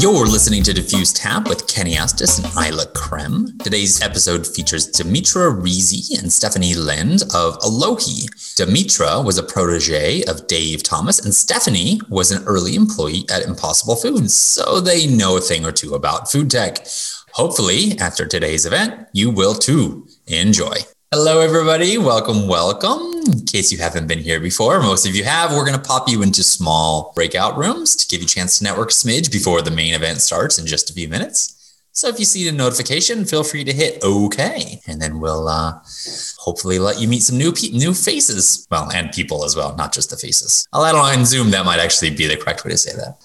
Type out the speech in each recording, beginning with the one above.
You're listening to Diffuse Tap with Kenny Astis and Isla Krem. Today's episode features Dimitra Rizzi and Stephanie Lind of Elohi. Dimitra was a protege of Dave Thomas, and Stephanie was an early employee at Impossible Foods, so they know a thing or two about food tech. Hopefully, after today's event, you will too. Enjoy. Hello, everybody. Welcome, welcome. In case you haven't been here before, most of you have, we're going to pop you into small breakout rooms to give you a chance to network smidge before the main event starts in just a few minutes. So if you see the notification, feel free to hit OK, and then we'll uh, hopefully let you meet some new pe- new faces, well, and people as well, not just the faces. I'll add on Zoom. That might actually be the correct way to say that.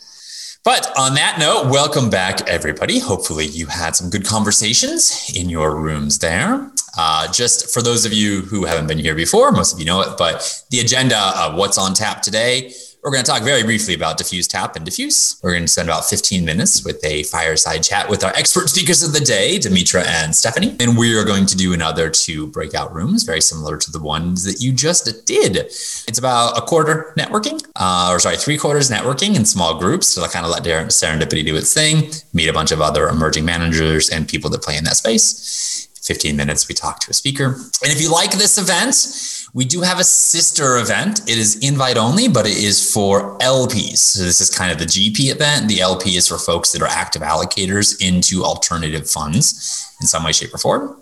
But on that note, welcome back, everybody. Hopefully, you had some good conversations in your rooms there. Uh, just for those of you who haven't been here before, most of you know it, but the agenda of what's on tap today we're going to talk very briefly about diffuse tap and diffuse. We're going to spend about 15 minutes with a fireside chat with our expert speakers of the day, Dimitra and Stephanie. And we are going to do another two breakout rooms, very similar to the ones that you just did. It's about a quarter networking, uh, or sorry, three quarters networking in small groups to kind of let serendipity do its thing, meet a bunch of other emerging managers and people that play in that space. 15 minutes, we talk to a speaker. And if you like this event, we do have a sister event. It is invite only, but it is for LPs. So this is kind of the GP event. The LP is for folks that are active allocators into alternative funds in some way, shape, or form,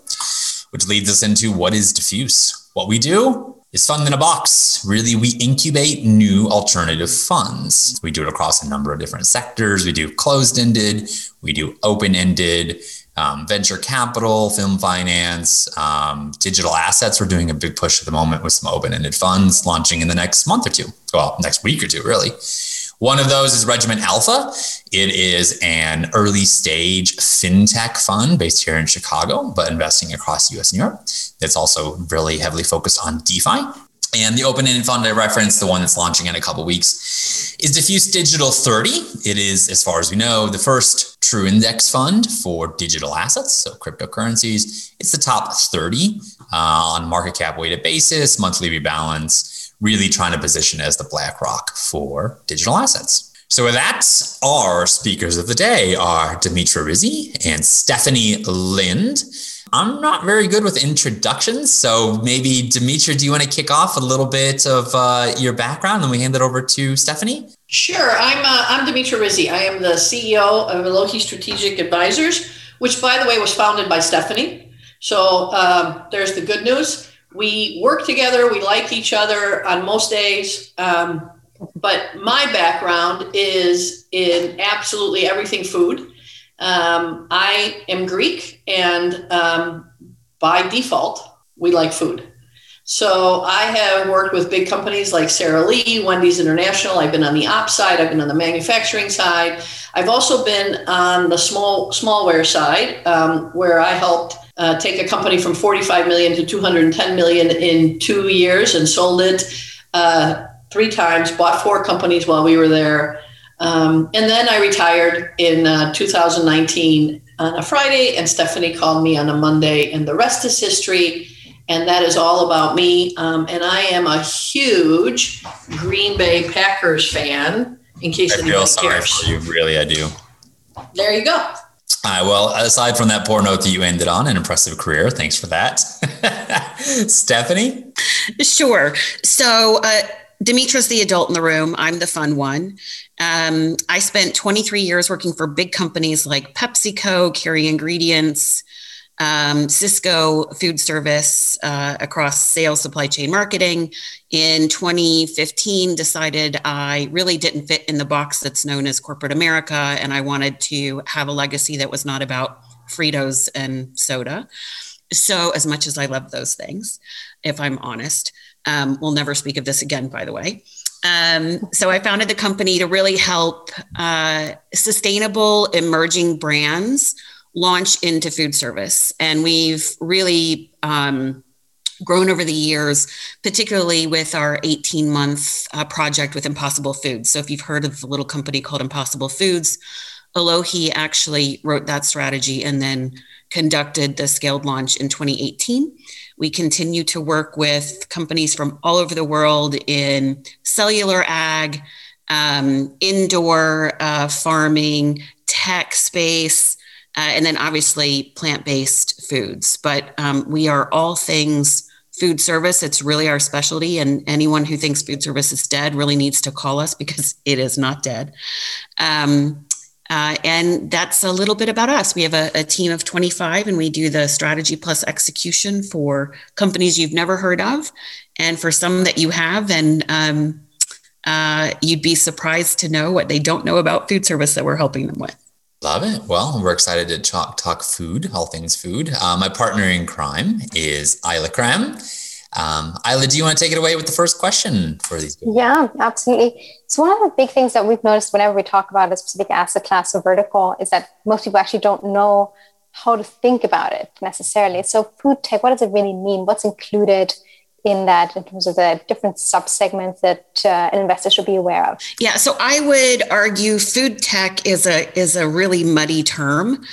which leads us into what is diffuse. What we do is fund in a box. Really, we incubate new alternative funds. We do it across a number of different sectors. We do closed ended, we do open ended um, venture capital, film finance, um, digital assets. We're doing a big push at the moment with some open ended funds launching in the next month or two. Well, next week or two, really. One of those is Regiment Alpha. It is an early stage fintech fund based here in Chicago, but investing across US and Europe. It's also really heavily focused on DeFi. And the open-ended fund I referenced, the one that's launching in a couple weeks, is Diffuse Digital 30. It is, as far as we know, the first true index fund for digital assets, so cryptocurrencies. It's the top 30 uh, on market cap weighted basis, monthly rebalance, really trying to position as the BlackRock for digital assets. So with that, our speakers of the day are Dimitra Rizzi and Stephanie Lind. I'm not very good with introductions. So maybe Dimitra, do you want to kick off a little bit of uh, your background and we hand it over to Stephanie? Sure. I'm, uh, I'm Dimitra Rizzi. I am the CEO of Elohi Strategic Advisors, which, by the way, was founded by Stephanie. So um, there's the good news. We work together, we like each other on most days. Um, but my background is in absolutely everything food. Um, I am Greek, and um, by default, we like food. So I have worked with big companies like Sara Lee, Wendy's International. I've been on the ops side. I've been on the manufacturing side. I've also been on the small smallware side, um, where I helped uh, take a company from 45 million to 210 million in two years and sold it uh, three times. Bought four companies while we were there. Um, and then I retired in uh, 2019 on a Friday, and Stephanie called me on a Monday, and the rest is history. And that is all about me. Um, and I am a huge Green Bay Packers fan, in case I feel sorry cares. for you. Really, I do. There you go. All right. Well, aside from that poor note that you ended on, an impressive career. Thanks for that. Stephanie? Sure. So, uh, Dimitra's the adult in the room. I'm the fun one. Um, I spent 23 years working for big companies like PepsiCo, Kerry Ingredients, um, Sysco Food Service uh, across sales, supply chain, marketing. In 2015, decided I really didn't fit in the box that's known as corporate America, and I wanted to have a legacy that was not about Fritos and soda. So, as much as I love those things, if I'm honest, um, we'll never speak of this again, by the way. Um, so I founded the company to really help uh, sustainable emerging brands launch into food service. And we've really um, grown over the years, particularly with our 18 month uh, project with Impossible Foods. So if you've heard of the little company called Impossible Foods, Elohi actually wrote that strategy and then conducted the scaled launch in 2018. We continue to work with companies from all over the world in cellular ag, um, indoor uh, farming, tech space, uh, and then obviously plant based foods. But um, we are all things food service. It's really our specialty. And anyone who thinks food service is dead really needs to call us because it is not dead. Um, uh, and that's a little bit about us. We have a, a, team of 25 and we do the strategy plus execution for companies you've never heard of. And for some that you have, and um, uh, you'd be surprised to know what they don't know about food service that we're helping them with. Love it. Well, we're excited to talk, talk food, all things food. Uh, my partner in crime is Isla Krem. Um, Isla, do you want to take it away with the first question for these? People? Yeah, absolutely. So one of the big things that we've noticed whenever we talk about a specific asset class or vertical is that most people actually don't know how to think about it necessarily. So food tech, what does it really mean? What's included? In that in terms of the different subsegments that uh, an investor should be aware of? Yeah, so I would argue food tech is a is a really muddy term.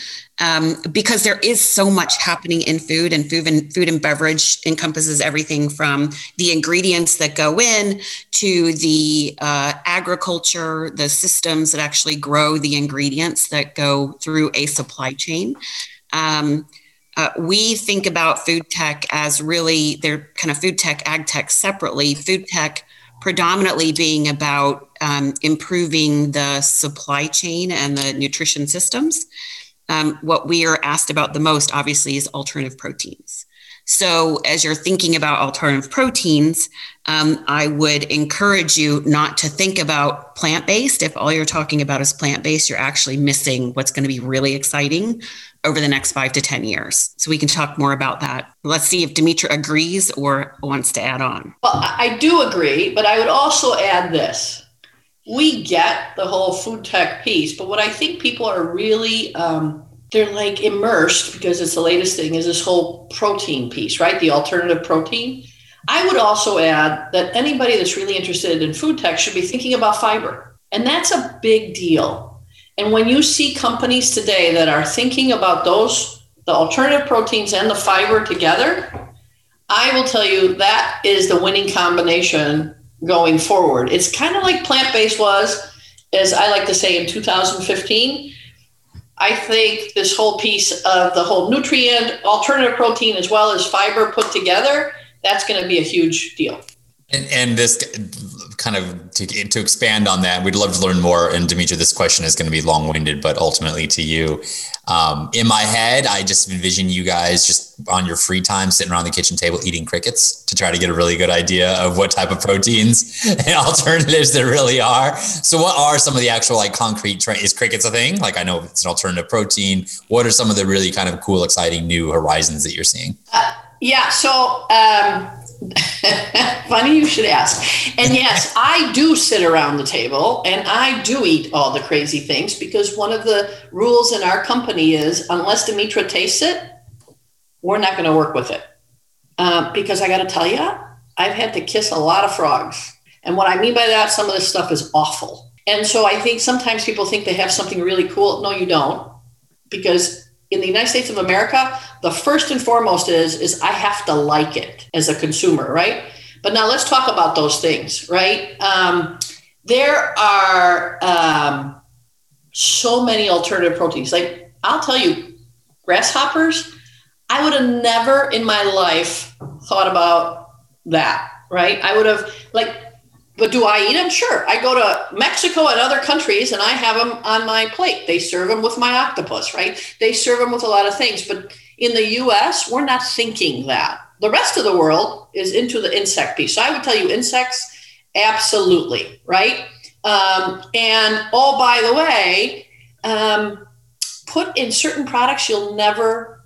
Um, because there is so much happening in food and food and food and beverage encompasses everything from the ingredients that go in to the uh, agriculture the systems that actually grow the ingredients that go through a supply chain um, uh, we think about food tech as really they're kind of food tech, ag tech separately. Food tech predominantly being about um, improving the supply chain and the nutrition systems. Um, what we are asked about the most, obviously, is alternative proteins. So, as you're thinking about alternative proteins, um, I would encourage you not to think about plant based. If all you're talking about is plant based, you're actually missing what's going to be really exciting over the next five to 10 years. So, we can talk more about that. Let's see if Dimitra agrees or wants to add on. Well, I do agree, but I would also add this. We get the whole food tech piece, but what I think people are really um, they're like immersed because it's the latest thing is this whole protein piece, right? The alternative protein. I would also add that anybody that's really interested in food tech should be thinking about fiber. And that's a big deal. And when you see companies today that are thinking about those, the alternative proteins and the fiber together, I will tell you that is the winning combination going forward. It's kind of like plant based was, as I like to say in 2015 I think this whole piece of the whole nutrient, alternative protein, as well as fiber put together, that's going to be a huge deal. And, and this kind of to, to expand on that, we'd love to learn more. And Dimitra, this question is going to be long winded, but ultimately to you. Um, in my head, I just envision you guys just on your free time sitting around the kitchen table eating crickets to try to get a really good idea of what type of proteins and alternatives there really are. So, what are some of the actual like concrete? Is crickets a thing? Like, I know it's an alternative protein. What are some of the really kind of cool, exciting new horizons that you're seeing? Uh, yeah. So, um, Funny you should ask. And yes, I do sit around the table and I do eat all the crazy things because one of the rules in our company is unless Dimitra tastes it, we're not going to work with it. Uh, because I got to tell you, I've had to kiss a lot of frogs. And what I mean by that, some of this stuff is awful. And so I think sometimes people think they have something really cool. No, you don't. Because in the United States of America, the first and foremost is is I have to like it as a consumer, right? But now let's talk about those things, right? Um, there are um, so many alternative proteins. Like I'll tell you, grasshoppers. I would have never in my life thought about that, right? I would have like but do I eat them? Sure. I go to Mexico and other countries and I have them on my plate. They serve them with my octopus, right? They serve them with a lot of things. But in the US, we're not thinking that. The rest of the world is into the insect piece. So I would tell you insects, absolutely, right? Um, and oh, by the way, um, put in certain products you'll never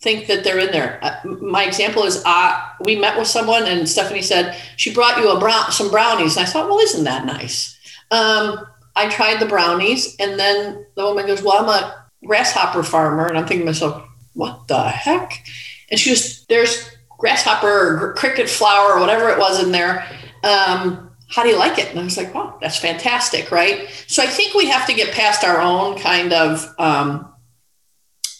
think that they're in there. Uh, my example is uh, we met with someone and Stephanie said she brought you a brown some brownies and I thought, well, isn't that nice? Um, I tried the brownies and then the woman goes, well, I'm a grasshopper farmer and I'm thinking to myself, what the heck? And she was there's grasshopper or cricket flour or whatever it was in there. Um, how do you like it? And I was like, wow, that's fantastic, right? So I think we have to get past our own kind of um,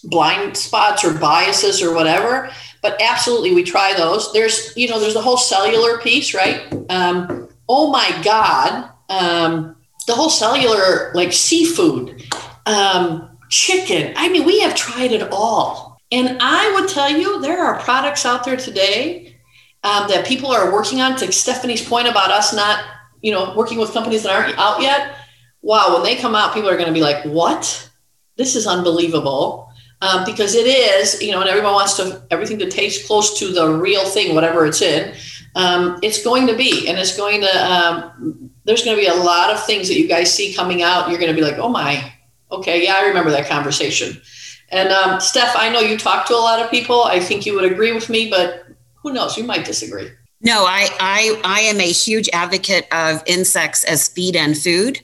blind spots or biases or whatever but absolutely we try those there's you know there's the whole cellular piece right um, oh my god um, the whole cellular like seafood um, chicken. I mean, we have tried it all. And I would tell you, there are products out there today um, that people are working on. To Stephanie's point about us not, you know, working with companies that aren't out yet. Wow, when they come out, people are going to be like, "What? This is unbelievable." Um, because it is, you know, and everyone wants to everything to taste close to the real thing, whatever it's in. Um, it's going to be, and it's going to. Um, there's going to be a lot of things that you guys see coming out. You're going to be like, "Oh my, okay, yeah, I remember that conversation." And um, Steph, I know you talk to a lot of people. I think you would agree with me, but who knows? You might disagree. No, I, I, I am a huge advocate of insects as feed and food.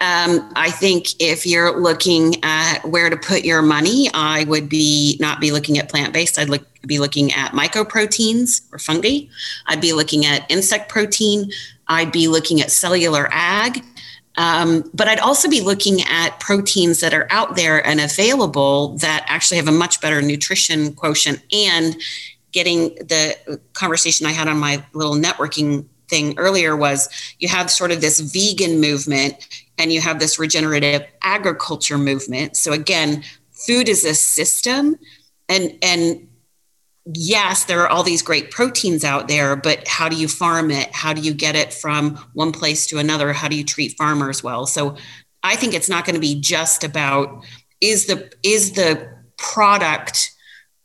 Um, I think if you're looking at where to put your money, I would be not be looking at plant based. I'd look, be looking at mycoproteins or fungi. I'd be looking at insect protein. I'd be looking at cellular ag. Um, but I'd also be looking at proteins that are out there and available that actually have a much better nutrition quotient and getting the conversation I had on my little networking thing earlier was you have sort of this vegan movement and you have this regenerative agriculture movement. So again, food is a system and and yes, there are all these great proteins out there, but how do you farm it? How do you get it from one place to another? How do you treat farmers well? So I think it's not going to be just about is the is the product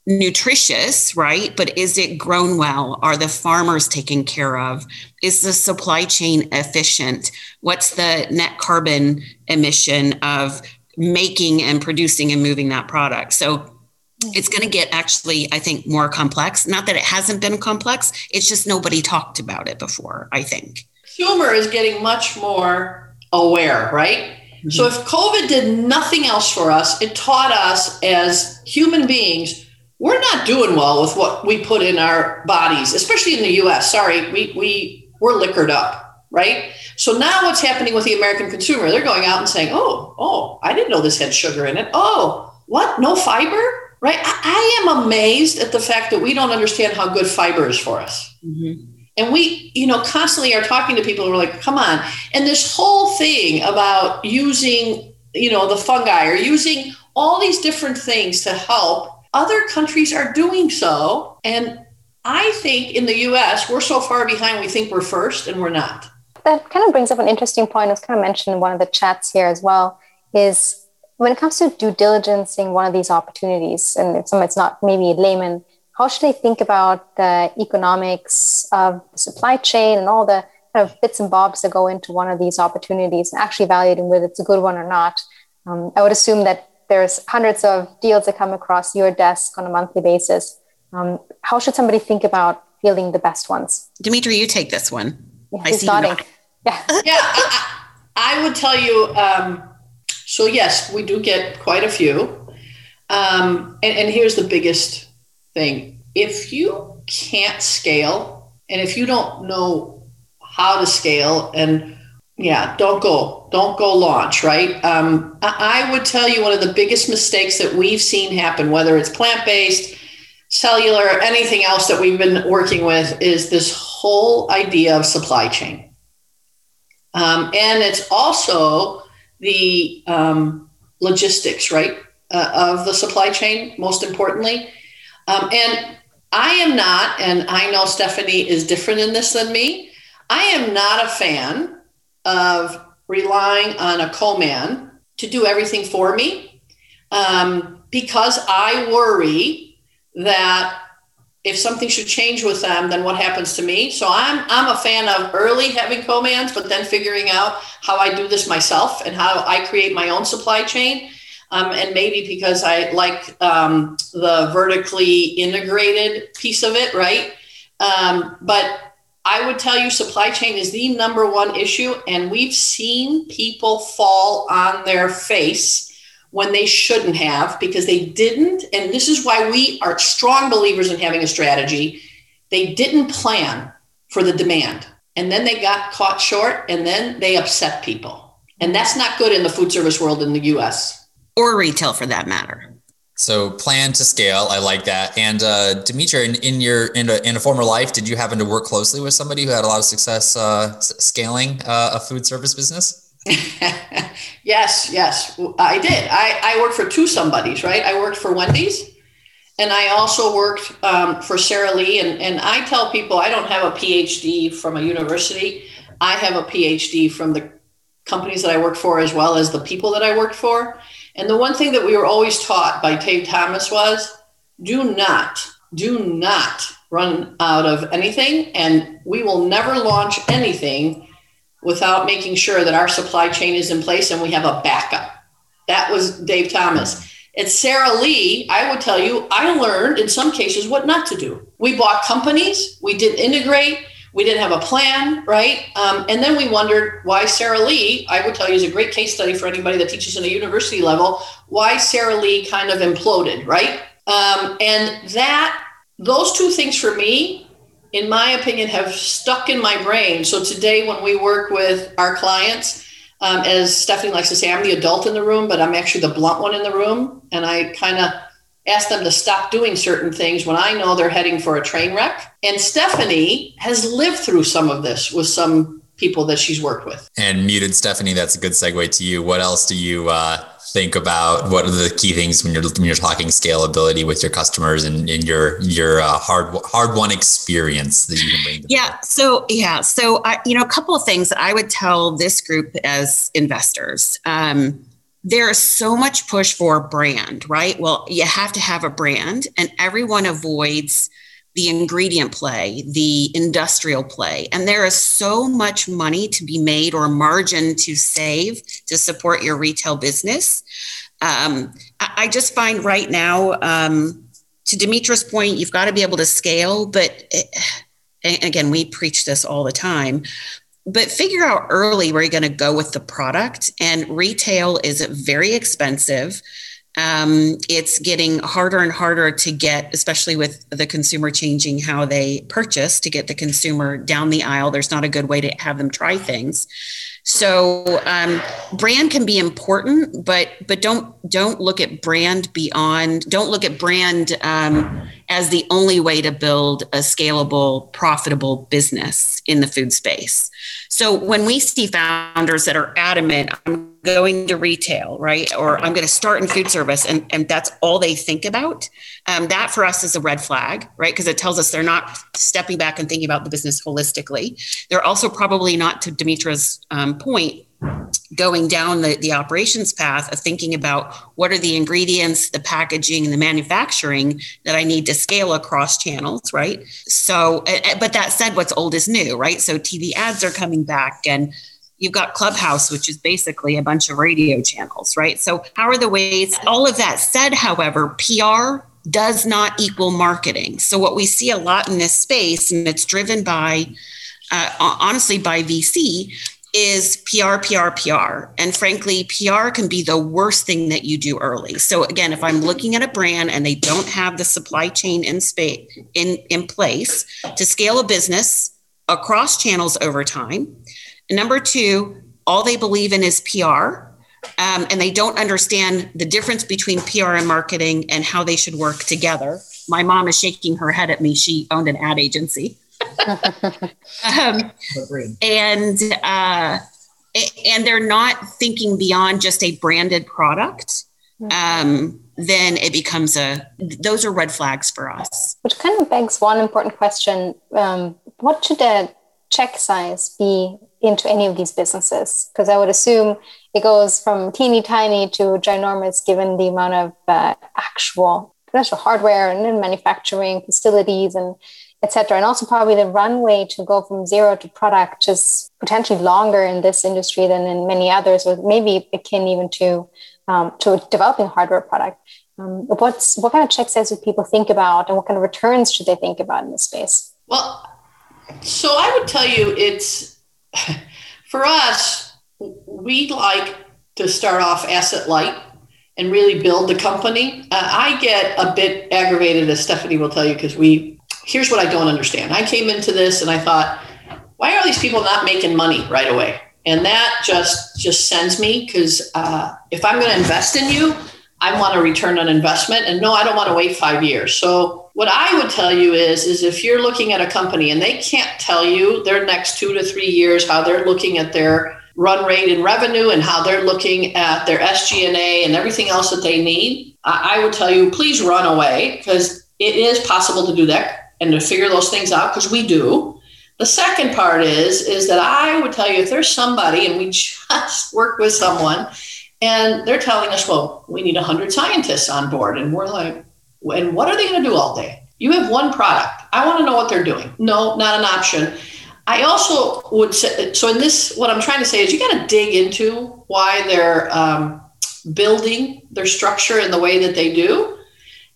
nutritious, right? But is it grown well? Are the farmers taken care of? Is the supply chain efficient? What's the net carbon emission of making and producing and moving that product? So it's going to get actually, I think, more complex. Not that it hasn't been complex, it's just nobody talked about it before, I think. Consumer is getting much more aware, right? Mm-hmm. So if COVID did nothing else for us, it taught us as human beings we're not doing well with what we put in our bodies, especially in the US. Sorry, we, we, we're liquored up, right? So now what's happening with the American consumer? They're going out and saying, oh, oh, I didn't know this had sugar in it. Oh, what? No fiber? Right? I, I am amazed at the fact that we don't understand how good fiber is for us. Mm-hmm. And we, you know, constantly are talking to people who are like, come on. And this whole thing about using, you know, the fungi or using all these different things to help other countries are doing so. And I think in the US, we're so far behind, we think we're first and we're not. That kind of brings up an interesting point. It was kind of mentioned in one of the chats here as well. Is when it comes to due diligencing one of these opportunities, and if someone's not maybe a layman, how should they think about the economics of the supply chain and all the kind of bits and bobs that go into one of these opportunities and actually evaluating whether it's a good one or not? Um, I would assume that there's hundreds of deals that come across your desk on a monthly basis. Um, how should somebody think about fielding the best ones? Dimitri, you take this one. Yeah, I see nodding. Yeah, yeah. I, I, would tell you. Um, so yes, we do get quite a few. Um, and, and here's the biggest thing: if you can't scale, and if you don't know how to scale, and yeah, don't go, don't go launch, right? Um, I would tell you one of the biggest mistakes that we've seen happen, whether it's plant based, cellular, anything else that we've been working with, is this whole idea of supply chain. Um, and it's also the um, logistics, right, uh, of the supply chain, most importantly. Um, and I am not, and I know Stephanie is different in this than me. I am not a fan of relying on a co-man to do everything for me um, because I worry that if something should change with them, then what happens to me? So I'm I'm a fan of early having co-mans, but then figuring out how I do this myself and how I create my own supply chain. Um, and maybe because I like um, the vertically integrated piece of it, right? Um, but I would tell you supply chain is the number one issue, and we've seen people fall on their face when they shouldn't have because they didn't. And this is why we are strong believers in having a strategy. They didn't plan for the demand, and then they got caught short, and then they upset people. And that's not good in the food service world in the US. Or retail for that matter. So plan to scale. I like that. And uh, Dimitri, in, in your in a, in a former life, did you happen to work closely with somebody who had a lot of success uh, scaling uh, a food service business? yes, yes, I did. I, I worked for two somebodies, right? I worked for Wendy's and I also worked um, for Sara Lee. And, and I tell people I don't have a PhD from a university, I have a PhD from the companies that I work for as well as the people that I worked for. And the one thing that we were always taught by Dave Thomas was do not, do not run out of anything. And we will never launch anything without making sure that our supply chain is in place and we have a backup. That was Dave Thomas. At Sara Lee, I would tell you, I learned in some cases what not to do. We bought companies, we didn't integrate, we didn't have a plan, right? Um, and then we wondered why Sara Lee, I would tell you, is a great case study for anybody that teaches in a university level, why Sara Lee kind of imploded, right? Um, and that, those two things for me, in my opinion, have stuck in my brain. So today, when we work with our clients, um, as Stephanie likes to say, I'm the adult in the room, but I'm actually the blunt one in the room. And I kind of ask them to stop doing certain things when I know they're heading for a train wreck. And Stephanie has lived through some of this with some people that she's worked with. And muted Stephanie, that's a good segue to you. What else do you uh, think about? What are the key things when you're when you're talking scalability with your customers and in your your uh, hard hard won experience that you can bring? yeah. So yeah. So I, you know, a couple of things that I would tell this group as investors. Um, there is so much push for brand, right? Well, you have to have a brand, and everyone avoids the ingredient play, the industrial play. And there is so much money to be made or margin to save to support your retail business. Um, I, just find right now, um, to Dimitra's point, you've got to be able to scale, but it, again, we preach this all the time but figure out early where you're going to go with the product. And retail is very expensive. Um, it's getting harder and harder to get, especially with the consumer changing how they purchase, to get the consumer down the aisle. There's not a good way to have them try things. So um, brand can be important, but but don't don't look at brand beyond. Don't look at brand um, as the only way to build a scalable, profitable business in the food space. So when we see founders that are adamant, I'm going to retail, right, or I'm going to start in food service, and and that's all they think about, um, that for us is a red flag, right? Because it tells us they're not stepping back and thinking about the business holistically. They're also probably not, to Dimitra's um, point, going down the, the operations path of thinking about what are the ingredients, the packaging, and the manufacturing that I need to scale across channels, right? So, but that said, what's old is new, right? So TV ads are coming back and you've got Clubhouse, which is basically a bunch of radio channels, right? So, how are the ways? All of that said, however, PR does not equal marketing. So, what we see a lot in this space, and it's driven by, uh, honestly, by VC, is PR, PR, PR. And frankly, PR can be the worst thing that you do early. So, again, if I'm looking at a brand and they don't have the supply chain in space in, in place to scale a business across channels over time. Number two, all they believe in is PR um, and they don't understand the difference between PR and marketing and how they should work together. My mom is shaking her head at me. She owned an ad agency. um, and uh, and they're not thinking beyond just a branded product. Um, then it becomes a those are red flags for us. Which kind of begs one important question: um, What should a check size be into any of these businesses? Because I would assume it goes from teeny tiny to ginormous given the amount of uh, actual potential hardware and manufacturing facilities and etc. And also probably the runway to go from zero to product is potentially longer in this industry than in many others, or maybe akin even to um, to developing hardware product. Um, what's what kind of check size do people think about, and what kind of returns should they think about in this space? Well, so I would tell you it's for us, we like to start off asset light and really build the company. Uh, I get a bit aggravated, as Stephanie will tell you, because we, here's what I don't understand. I came into this and I thought, why are these people not making money right away? And that just just sends me because uh, if I'm going to invest in you, I want a return on investment. And no, I don't want to wait five years. So what I would tell you is, is if you're looking at a company and they can't tell you their next two to three years how they're looking at their run rate and revenue and how they're looking at their SG&A and everything else that they need, I, would tell you, please run away because it is possible to do that and to figure those things out because we do. The second part is is that I would tell you if there's somebody and we just work with someone and they're telling us, well, we need 100 scientists on board, and we're like, and what are they going to do all day? You have one product. I want to know what they're doing. No, not an option. I also would say so. In this, what I'm trying to say is you got to dig into why they're um, building their structure in the way that they do.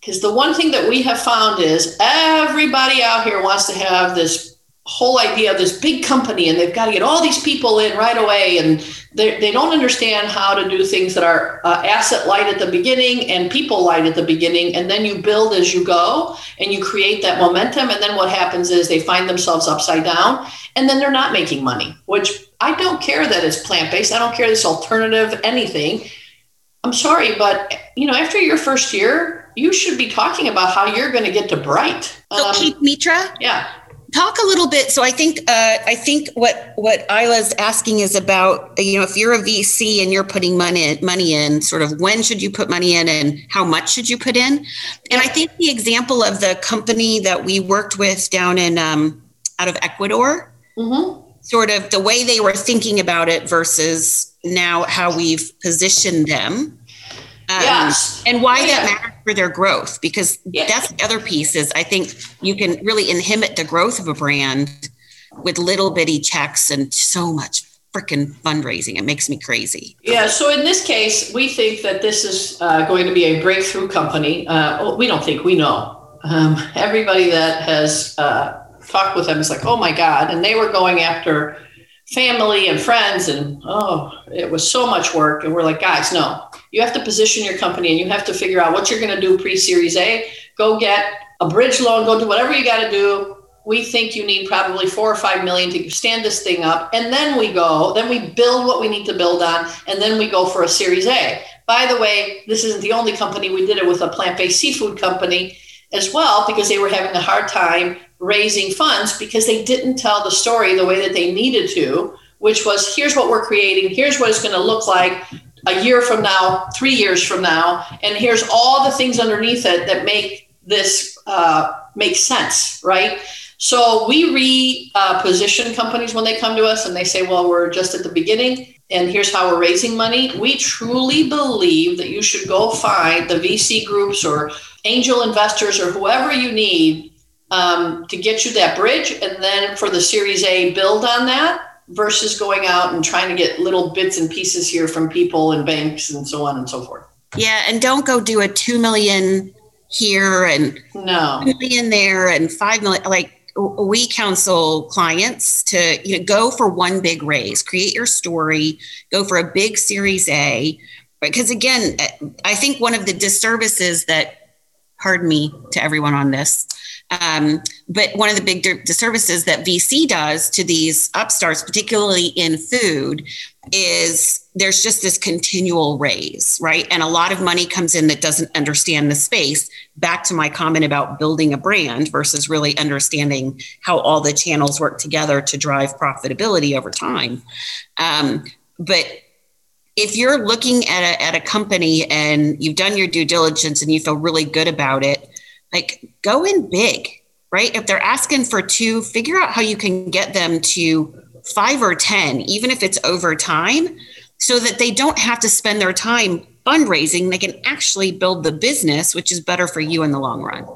Because the one thing that we have found is everybody out here wants to have this whole idea of this big company and they've got to get all these people in right away and they, they don't understand how to do things that are uh, asset light at the beginning and people light at the beginning and then you build as you go and you create that momentum and then what happens is they find themselves upside down and then they're not making money which i don't care that it's plant-based. I don't care this alternative anything. I'm sorry but you know after your first year you should be talking about how you're going to get to bright. So um, Kate Mitra? Yeah talk a little bit so i think uh, i think what what isla's asking is about you know if you're a vc and you're putting money money in sort of when should you put money in and how much should you put in and i think the example of the company that we worked with down in um, out of ecuador mm-hmm. sort of the way they were thinking about it versus now how we've positioned them yes. and why that matters for their growth because that's the other piece is i think you can really inhibit the growth of a brand with little bitty checks and so much freaking fundraising. It makes me crazy. Yeah so in this case we think that this is uh, going to be a breakthrough company. Uh, we don't think we know. Um, everybody that has uh, talked with them is like oh my god and they were going after family and friends and oh it was so much work and we're like guys no you have to position your company and you have to figure out what you're going to do pre series A. Go get a bridge loan, go do whatever you got to do. We think you need probably four or five million to stand this thing up. And then we go, then we build what we need to build on, and then we go for a series A. By the way, this isn't the only company. We did it with a plant based seafood company as well because they were having a hard time raising funds because they didn't tell the story the way that they needed to, which was here's what we're creating, here's what it's going to look like a year from now, three years from now, and here's all the things underneath it that make this uh, make sense, right? So we reposition uh, companies when they come to us and they say, well, we're just at the beginning and here's how we're raising money. We truly believe that you should go find the VC groups or angel investors or whoever you need um, to get you that bridge. And then for the Series A, build on that versus going out and trying to get little bits and pieces here from people and banks and so on and so forth. Yeah, and don't go do a 2 million here and no 2 million there and 5 million like we counsel clients to you know go for one big raise, create your story, go for a big series A because again, I think one of the disservices that pardon me to everyone on this um, but one of the big disservices that VC does to these upstarts, particularly in food, is there's just this continual raise, right? And a lot of money comes in that doesn't understand the space. Back to my comment about building a brand versus really understanding how all the channels work together to drive profitability over time. Um, but if you're looking at a, at a company and you've done your due diligence and you feel really good about it, like go in big, right? If they're asking for two, figure out how you can get them to five or 10, even if it's over time, so that they don't have to spend their time fundraising. They can actually build the business, which is better for you in the long run.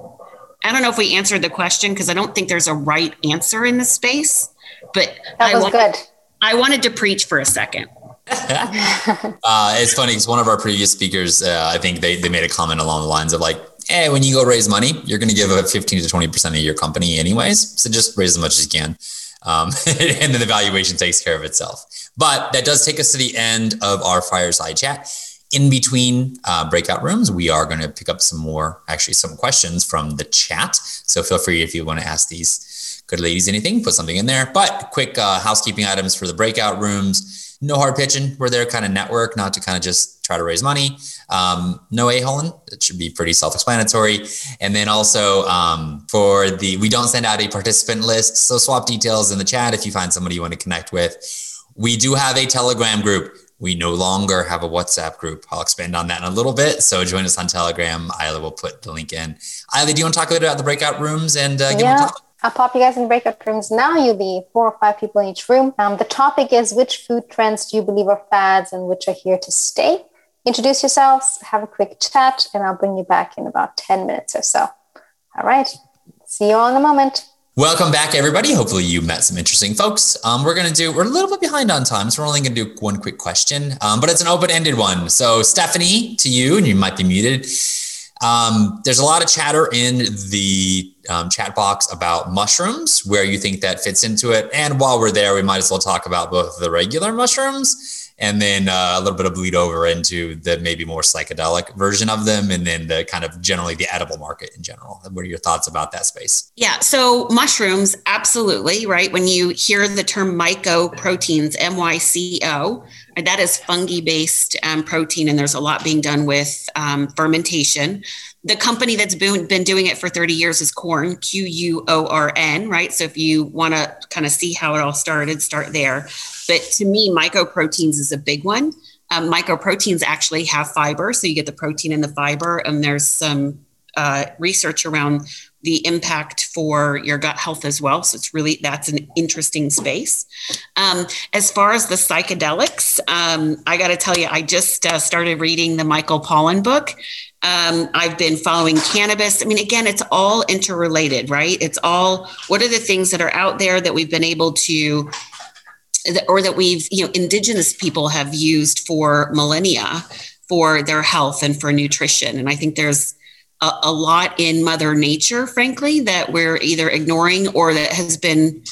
I don't know if we answered the question because I don't think there's a right answer in this space, but that was I wanted, good. I wanted to preach for a second. uh, it's funny because one of our previous speakers, uh, I think they, they made a comment along the lines of like, hey, when you go raise money, you're going to give a 15 to 20% of your company anyways. So just raise as much as you can. Um, and then the valuation takes care of itself. But that does take us to the end of our fireside chat. In between uh, breakout rooms, we are going to pick up some more, actually, some questions from the chat. So feel free if you want to ask these good ladies anything, put something in there. But quick uh, housekeeping items for the breakout rooms no hard pitching. We're there kind of network, not to kind of just try to raise money. Um, no a holing. It should be pretty self explanatory. And then also um, for the, we don't send out a participant list. So swap details in the chat if you find somebody you want to connect with. We do have a Telegram group. We no longer have a WhatsApp group. I'll expand on that in a little bit. So join us on Telegram. Isla will put the link in. Isla, do you want to talk a little bit about the breakout rooms and uh, give yeah. them a topic? I'll pop you guys in breakout rooms now. You'll be four or five people in each room. Um, the topic is which food trends do you believe are fads and which are here to stay? Introduce yourselves, have a quick chat, and I'll bring you back in about 10 minutes or so. All right. See you all in a moment. Welcome back, everybody. Hopefully, you met some interesting folks. Um, we're going to do, we're a little bit behind on time, so we're only going to do one quick question, um, but it's an open ended one. So, Stephanie, to you, and you might be muted. Um, there's a lot of chatter in the um, chat box about mushrooms, where you think that fits into it. And while we're there, we might as well talk about both the regular mushrooms and then uh, a little bit of bleed over into the maybe more psychedelic version of them, and then the kind of generally the edible market in general. What are your thoughts about that space? Yeah, so mushrooms, absolutely, right? When you hear the term mycoproteins, M Y C O, that is fungi based um, protein, and there's a lot being done with um, fermentation. The company that's been, been doing it for 30 years is Quorn, Q U O R N, right? So if you want to kind of see how it all started, start there. But to me, mycoproteins is a big one. Um, mycoproteins actually have fiber, so you get the protein and the fiber, and there's some uh, research around the impact for your gut health as well. So it's really that's an interesting space. Um, as far as the psychedelics, um, I got to tell you, I just uh, started reading the Michael Pollan book. Um, I've been following cannabis. I mean, again, it's all interrelated, right? It's all what are the things that are out there that we've been able to or that we've you know indigenous people have used for millennia for their health and for nutrition and i think there's a, a, lot in mother nature frankly that we're either ignoring or that has been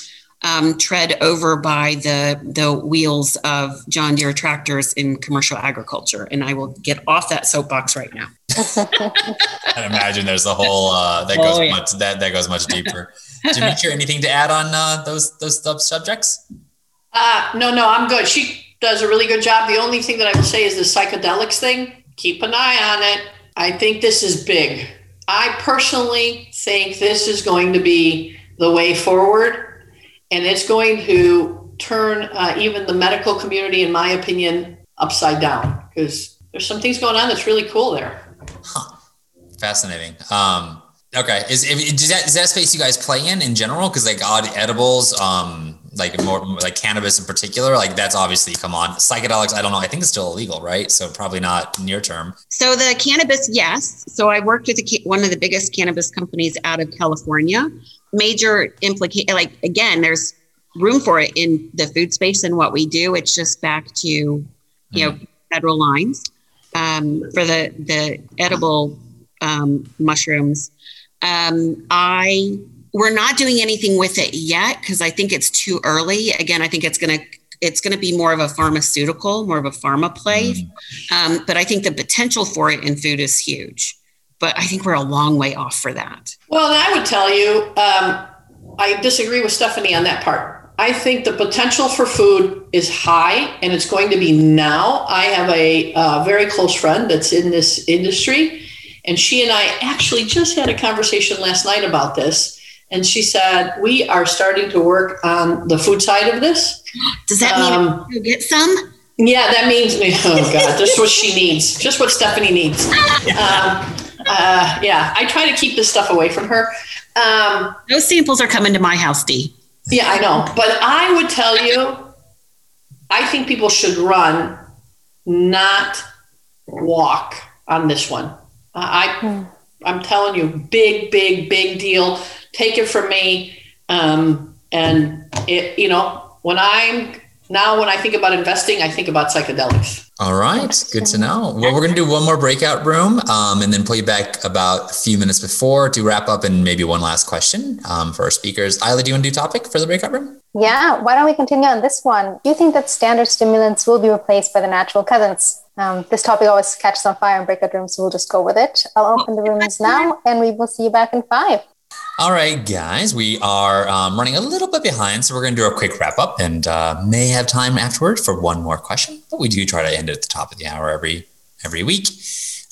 um, tread over by the the wheels of john deere tractors in commercial agriculture and i will get off that soapbox right now i imagine there's a whole uh, that goes oh, yeah. much that that goes much deeper Dimitra, anything to add on uh, those those subjects uh, no, no, I'm good. She does a really good job. The only thing that I would say is the psychedelics thing. Keep an eye on it. I think this is big. I personally think this is going to be the way forward, and it's going to turn uh, even the medical community, in my opinion, upside down because there's some things going on that's really cool there. Huh. Fascinating. Um, okay, is, is, that, is that space you guys play in in general? Because like odd edibles, um, like more like cannabis in particular like that's obviously come on. Psychedelics i don't know i think it's still illegal right? So probably not near term. So the cannabis yes. So i worked with a, one of the biggest cannabis companies out of california. Major implication like again there's room for it in the food space and what we do. It's just back to you know mm. federal lines um, for the the edible um, mushrooms. Um, i we're not doing anything with it yet because I think it's too early. Again, I think it's going to it's going to be more of a pharmaceutical, more of a pharma play. Mm. Um, but I think the potential for it in food is huge. But I think we're a long way off for that. Well, I would tell you, um, I disagree with Stephanie on that part. I think the potential for food is high and it's going to be now. I have a uh, very close friend that's in this industry, and she and I actually just had a conversation last night about this and she said, We are starting to work on the food side of this. Does that mean um, you get some? Yeah, that means, oh God, just what she needs, just what Stephanie needs. Um, uh, yeah, I try to keep this stuff away from her. Um, Those samples are coming to my house, Dee. Yeah, I know. But I would tell you, I think people should run, not walk on this one. Uh, I, hmm. I'm telling you, big, big, big deal take it from me. Um, and it, you know, when I'm now, when I think about investing, I think about psychedelics. All right, good to know. Well, we're going to do one more breakout room um, and then pull you back about a few minutes before to wrap up and maybe one last question um, for our speakers. Isla, do you want to do topic for the breakout room? Yeah, why don't we continue on this one? Do you think that standard stimulants will be replaced by the natural cousins? Um, this topic always catches on fire in breakout rooms, so we'll just go with it. I'll open the rooms now and we will see you back in five. All right, guys, we are um, running a little bit behind, so we're going to do a quick wrap up and uh, may have time afterward for one more question, but we do try to end it at the top of the hour every every week.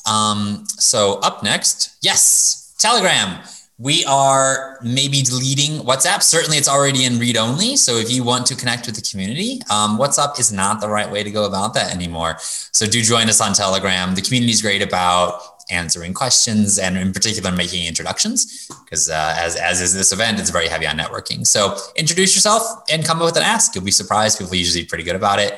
Um, so up next, yes, Telegram. We are maybe deleting WhatsApp. Certainly, it's already in read only. So, if you want to connect with the community, um, WhatsApp is not the right way to go about that anymore. So, do join us on Telegram. The community is great about answering questions and in particular making introductions because uh, as, as is this event it's very heavy on networking. So introduce yourself and come up with an ask. You'll be surprised. People are usually pretty good about it.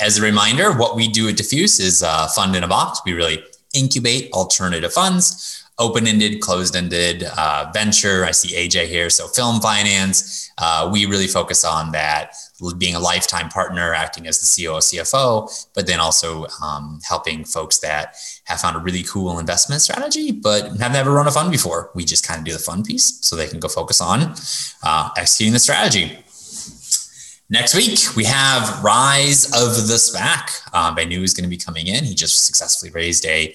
As a reminder what we do at diffuse is uh, fund in a box. We really incubate alternative funds open-ended closed-ended uh, venture. I see aj here so film finance. Uh, we really focus on that being a lifetime partner acting as the ceo cfo but then also um, helping folks that have found a really cool investment strategy, but have never run a fund before. We just kind of do the fund piece so they can go focus on uh, executing the strategy. Next week, we have Rise of the SPAC. Um, knew he was going to be coming in. He just successfully raised a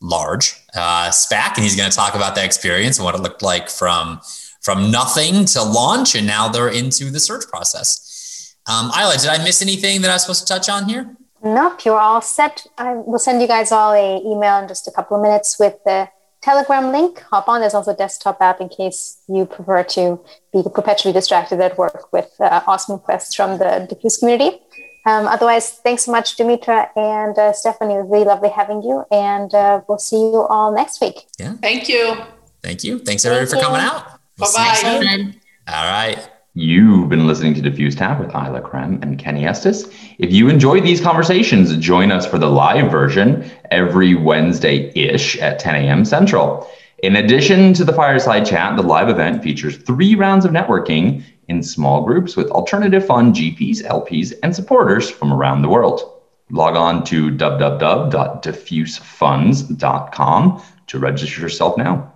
large uh, SPAC, and he's going to talk about that experience and what it looked like from from nothing to launch, and now they're into the search process. Um, Isla, did I miss anything that I was supposed to touch on here? Nope, you're all set. I will send you guys all a email in just a couple of minutes with the Telegram link. Hop on. There's also a desktop app in case you prefer to be perpetually distracted at work with uh, awesome requests from the Diffuse community. Um, otherwise, thanks so much, Dimitra and uh, Stephanie. It was really lovely having you, and uh, we'll see you all next week. Yeah. Thank you. Thank you. Thanks everybody Thank for coming out. We'll bye bye. All right. You've been listening to Diffuse Tap with Isla Krem and Kenny Estes. If you enjoyed these conversations, join us for the live version every Wednesday ish at 10 a.m. Central. In addition to the fireside chat, the live event features three rounds of networking in small groups with alternative fund GPs, LPs, and supporters from around the world. Log on to www.diffusefunds.com to register yourself now.